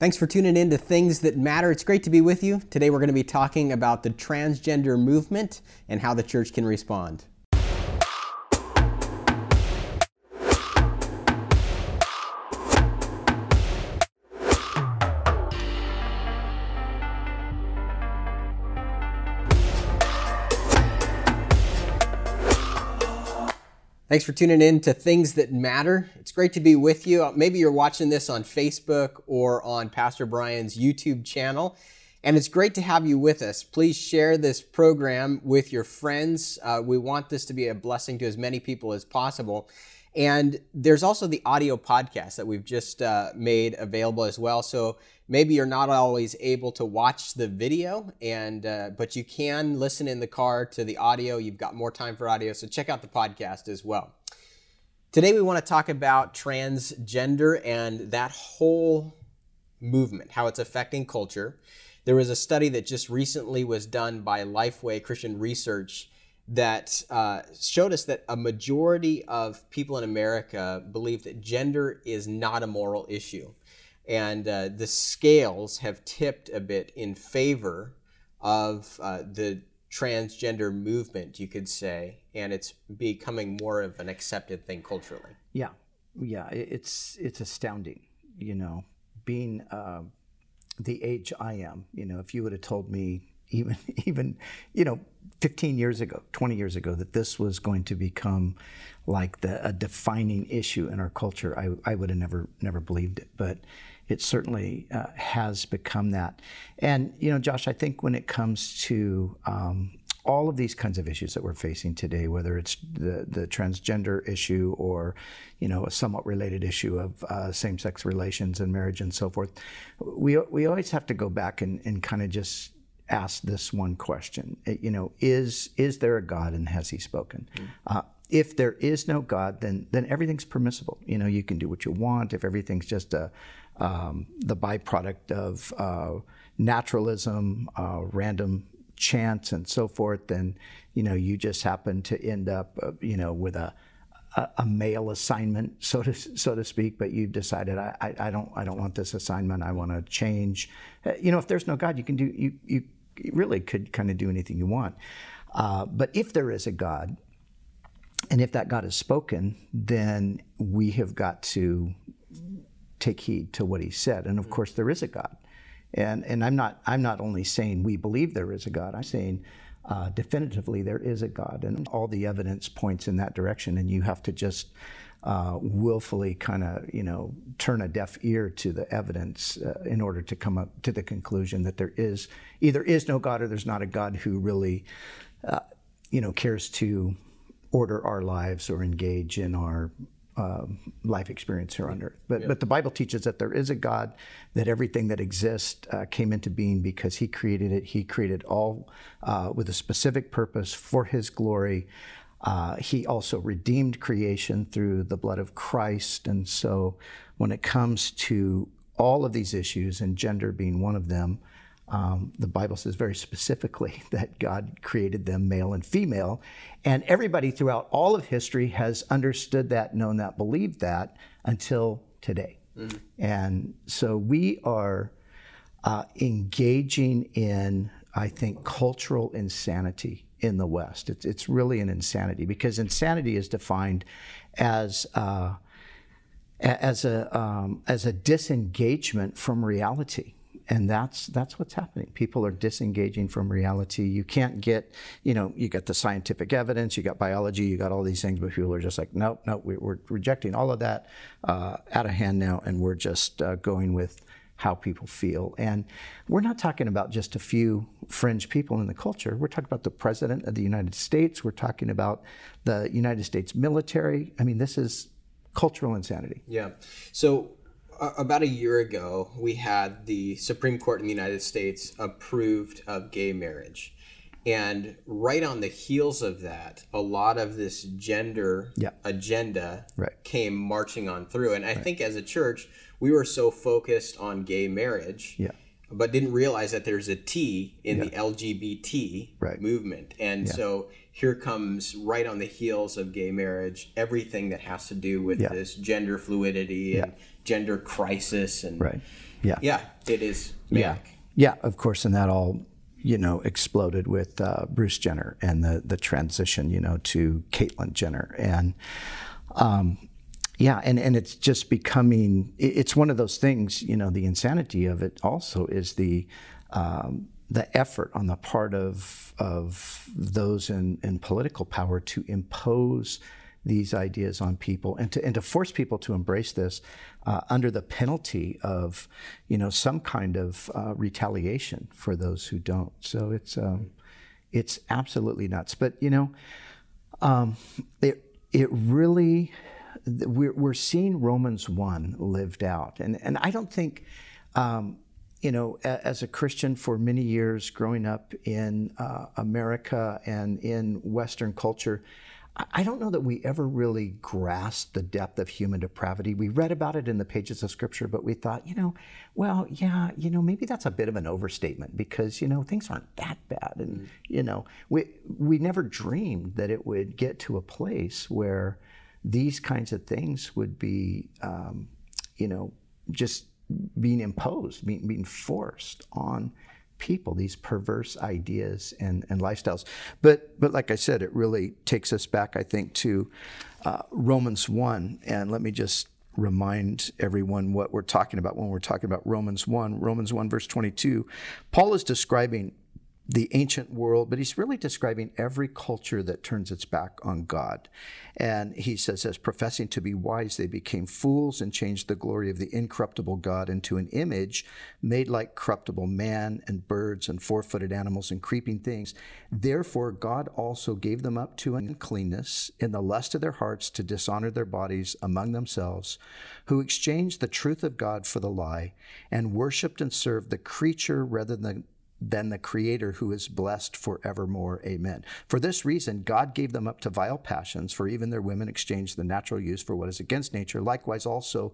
Thanks for tuning in to Things That Matter. It's great to be with you. Today we're going to be talking about the transgender movement and how the church can respond. Thanks for tuning in to Things That Matter. It's great to be with you. Maybe you're watching this on Facebook or on Pastor Brian's YouTube channel, and it's great to have you with us. Please share this program with your friends. Uh, we want this to be a blessing to as many people as possible. And there's also the audio podcast that we've just uh, made available as well. So maybe you're not always able to watch the video, and uh, but you can listen in the car to the audio. You've got more time for audio, so check out the podcast as well. Today we want to talk about transgender and that whole movement, how it's affecting culture. There was a study that just recently was done by Lifeway Christian Research that uh, showed us that a majority of people in America believe that gender is not a moral issue. And uh, the scales have tipped a bit in favor of uh, the transgender movement, you could say, and it's becoming more of an accepted thing culturally. Yeah, yeah, it's it's astounding, you know, being uh, the age I am. You know, if you would have told me even even you know 15 years ago 20 years ago that this was going to become like the a defining issue in our culture. I, I would have never never believed it but it certainly uh, has become that. And you know josh i think when it comes to um, all of these kinds of issues that we're facing today, whether it's the, the transgender issue or, you know, a somewhat related issue of uh, same-sex relations and marriage and so forth, we, we always have to go back and, and kind of just ask this one question. Uh, you know, is is there a God and has He spoken? Mm. Uh, if there is no God, then then everything's permissible. You know, you can do what you want. If everything's just a um, the byproduct of uh, naturalism, uh, random chance, and so forth, then you know you just happen to end up, uh, you know, with a a, male assignment, so to so to speak, but you've decided I, I, I don't I don't want this assignment. I want to change. Uh, you know, if there's no God, you can do you you really could kind of do anything you want. Uh, but if there is a God, and if that God has spoken, then we have got to take heed to what He said. And of course, there is a God. And and I'm not I'm not only saying we believe there is a God. I'm saying uh, definitively there is a God, and all the evidence points in that direction. And you have to just uh, willfully kind of you know turn a deaf ear to the evidence uh, in order to come up to the conclusion that there is either is no God or there's not a God who really uh, you know cares to order our lives or engage in our um, life experience here on earth. But, yeah. but the Bible teaches that there is a God, that everything that exists uh, came into being because He created it. He created all uh, with a specific purpose for His glory. Uh, he also redeemed creation through the blood of Christ. And so when it comes to all of these issues, and gender being one of them, um, the Bible says very specifically that God created them male and female. And everybody throughout all of history has understood that, known that, believed that until today. Mm-hmm. And so we are uh, engaging in, I think, cultural insanity in the West. It's, it's really an insanity because insanity is defined as. Uh, as a um, as a disengagement from reality and that's that's what's happening. People are disengaging from reality. You can't get, you know, you got the scientific evidence, you got biology, you got all these things, but people are just like, nope, nope, we're rejecting all of that uh, out of hand now, and we're just uh, going with how people feel. And we're not talking about just a few fringe people in the culture. We're talking about the president of the United States. We're talking about the United States military. I mean, this is cultural insanity. Yeah. So about a year ago, we had the Supreme Court in the United States approved of gay marriage. And right on the heels of that, a lot of this gender yeah. agenda right. came marching on through. And I right. think as a church, we were so focused on gay marriage, yeah. But didn't realize that there's a T in yeah. the LGBT right. movement. And so here comes right on the heels of gay marriage everything that has to do with this gender fluidity and gender crisis and right. Yeah. Yeah, it is Mac. Yeah, of course, and that all you know exploded with uh, Bruce Jenner and the the transition, you know, to Caitlyn Jenner, and um, yeah, and and it's just becoming. It's one of those things, you know. The insanity of it also is the. Um, the effort on the part of of those in, in political power to impose these ideas on people and to and to force people to embrace this uh, under the penalty of you know some kind of uh, retaliation for those who don't. So it's um, it's absolutely nuts. But you know, um, it it really we're we're seeing Romans one lived out, and and I don't think. Um, you know, as a Christian for many years, growing up in uh, America and in Western culture, I don't know that we ever really grasped the depth of human depravity. We read about it in the pages of Scripture, but we thought, you know, well, yeah, you know, maybe that's a bit of an overstatement because you know things aren't that bad, and mm. you know, we we never dreamed that it would get to a place where these kinds of things would be, um, you know, just being imposed, being, being forced on people, these perverse ideas and, and lifestyles. But, but like I said, it really takes us back, I think, to uh, Romans 1. And let me just remind everyone what we're talking about when we're talking about Romans 1. Romans 1, verse 22. Paul is describing the ancient world, but he's really describing every culture that turns its back on God. And he says, as professing to be wise, they became fools and changed the glory of the incorruptible God into an image made like corruptible man and birds and four footed animals and creeping things. Therefore, God also gave them up to uncleanness in the lust of their hearts to dishonor their bodies among themselves, who exchanged the truth of God for the lie and worshiped and served the creature rather than than the Creator who is blessed forevermore. Amen. For this reason, God gave them up to vile passions, for even their women exchanged the natural use for what is against nature. Likewise, also,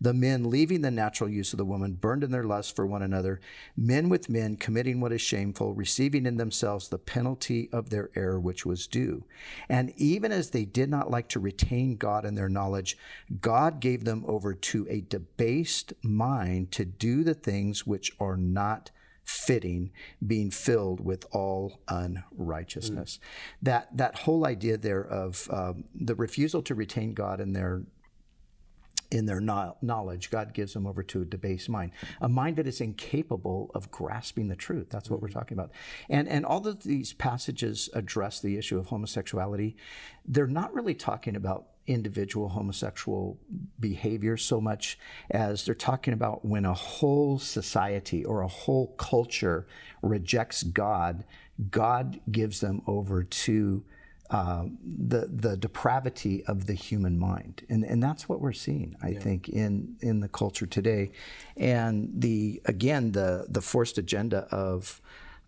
the men, leaving the natural use of the woman, burned in their lust for one another, men with men, committing what is shameful, receiving in themselves the penalty of their error which was due. And even as they did not like to retain God in their knowledge, God gave them over to a debased mind to do the things which are not fitting, being filled with all unrighteousness. Mm. That that whole idea there of um, the refusal to retain God in their in their knowledge, God gives them over to a debased mind, a mind that is incapable of grasping the truth. That's what mm-hmm. we're talking about. And and all of these passages address the issue of homosexuality. They're not really talking about individual homosexual behavior so much as they're talking about when a whole society or a whole culture rejects God, God gives them over to uh, the the depravity of the human mind, and and that's what we're seeing, I yeah. think, in in the culture today, and the again the the forced agenda of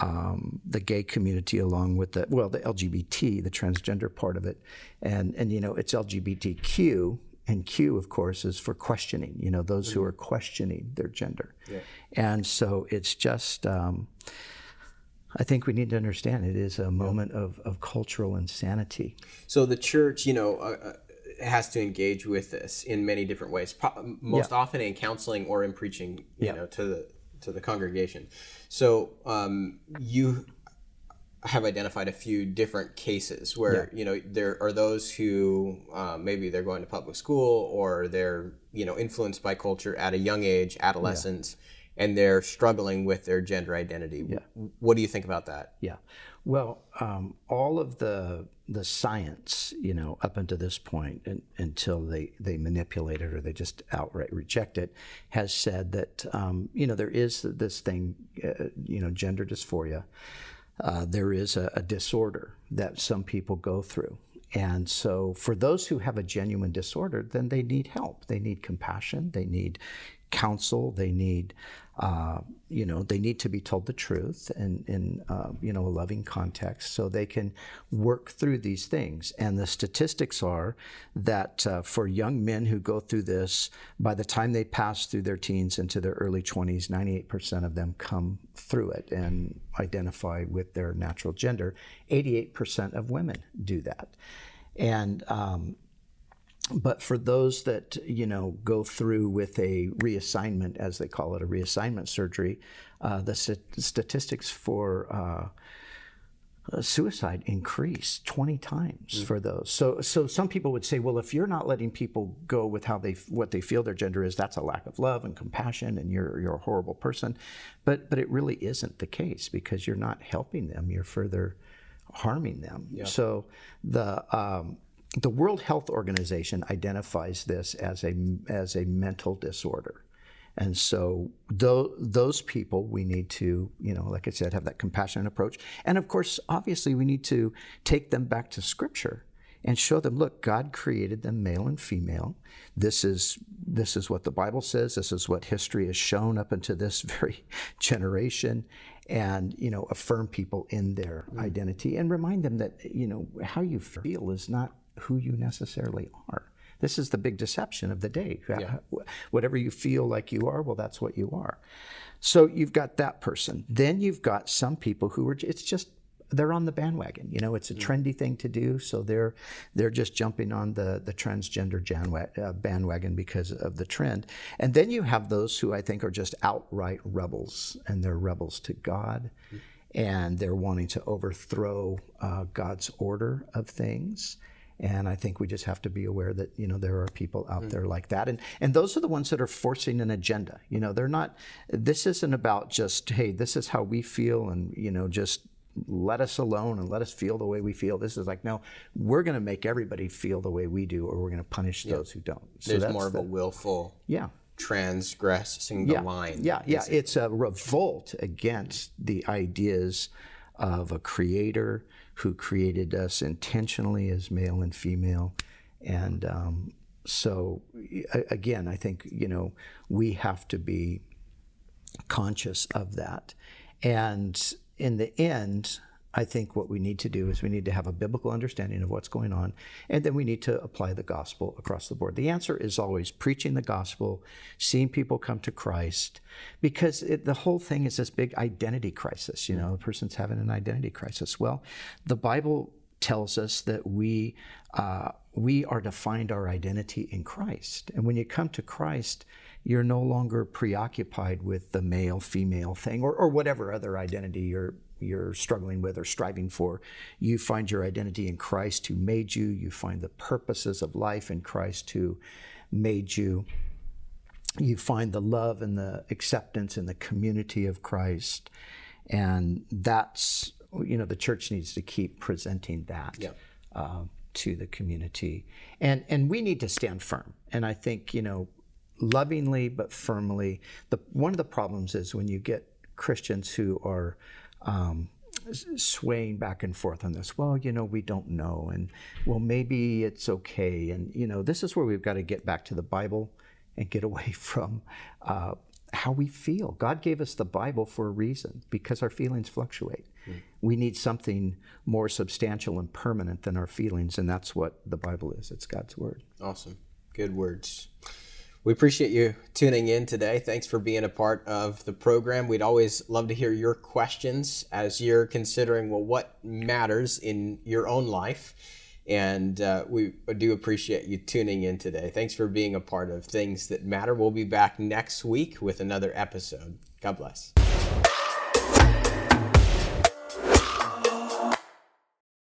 um, the gay community along with the well the LGBT the transgender part of it and and you know it's LGBTQ and Q of course is for questioning you know those mm-hmm. who are questioning their gender yeah. and so it's just um, I think we need to understand it is a moment yeah. of, of cultural insanity. So the church, you know, uh, uh has to engage with this in many different ways. Most yeah. often in counseling or in preaching, you know, to the to the congregation. So um, you have identified a few different cases where yeah. you know there are those who uh, maybe they're going to public school or they're you know influenced by culture at a young age, adolescence, yeah. and they're struggling with their gender identity. Yeah. What do you think about that? Yeah. Well, um, all of the the science, you know, up until this point, and, until they they manipulate it or they just outright reject it, has said that um, you know there is this thing, uh, you know, gender dysphoria. Uh, there is a, a disorder that some people go through, and so, for those who have a genuine disorder, then they need help. They need compassion. They need counsel. They need, uh, you know, they need to be told the truth and in, uh, you know, a loving context so they can work through these things. And the statistics are that uh, for young men who go through this, by the time they pass through their teens into their early 20s, 98% of them come through it and identify with their natural gender. 88% of women do that. And um, but for those that you know go through with a reassignment, as they call it, a reassignment surgery, uh, the st- statistics for uh, uh, suicide increase 20 times mm. for those. So, so some people would say, well, if you're not letting people go with how they what they feel their gender is, that's a lack of love and compassion, and you're you're a horrible person. But but it really isn't the case because you're not helping them. You're further harming them. Yeah. So the um, the World Health Organization identifies this as a as a mental disorder. And so th- those people, we need to, you know, like I said, have that compassionate approach. And of course, obviously, we need to take them back to Scripture and show them, look, God created them male and female. This is this is what the Bible says. This is what history has shown up into this very generation, and you know, affirm people in their mm. identity and remind them that you know how you feel is not who you necessarily are. This is the big deception of the day. Yeah. Whatever you feel like you are, well, that's what you are. So you've got that person. Then you've got some people who are, it's just, they're on the bandwagon. You know, it's a mm. trendy thing to do, so they're they're just jumping on the the transgender uh, bandwagon because of the trend. And then you have those who I think are just outright rebels, and they're rebels to God, mm. and they're wanting to overthrow uh, God's order of things. And I think we just have to be aware that you know there are people out mm. there like that, and and those are the ones that are forcing an agenda. You know, they're not. This isn't about just hey, this is how we feel, and you know, just let us alone and let us feel the way we feel. This is like, no, we're going to make everybody feel the way we do, or we're going to punish yeah. those who don't. So There's more of the, a willful, yeah, transgressing the yeah. line. Yeah, yeah, it? it's a revolt against the ideas of a creator who created us intentionally as male and female. And um, so, again, I think, you know, we have to be conscious of that. And in the end, I think what we need to do is we need to have a biblical understanding of what's going on, and then we need to apply the gospel across the board. The answer is always preaching the gospel, seeing people come to Christ, because it, the whole thing is this big identity crisis. You know, the person's having an identity crisis. Well, the Bible tells us that we uh, we are to find our identity in Christ, and when you come to Christ you're no longer preoccupied with the male female thing or, or whatever other identity you're you're struggling with or striving for. You find your identity in Christ who made you. You find the purposes of life in Christ who made you. You find the love and the acceptance in the community of Christ. And that's, you know, the church needs to keep presenting that. Yep. Uh, to the community, and and we need to stand firm. And I think you know, lovingly but firmly. The one of the problems is when you get Christians who are um, swaying back and forth on this. Well, you know, we don't know, and well, maybe it's okay. And you know, this is where we've got to get back to the Bible and get away from uh, how we feel. God gave us the Bible for a reason because our feelings fluctuate. Mm. We need something more substantial and permanent than our feelings, and that's what the Bible is. It's God's word. Awesome, good words. We appreciate you tuning in today. Thanks for being a part of the program. We'd always love to hear your questions as you're considering, well, what matters in your own life. And uh, we do appreciate you tuning in today. Thanks for being a part of Things That Matter. We'll be back next week with another episode. God bless.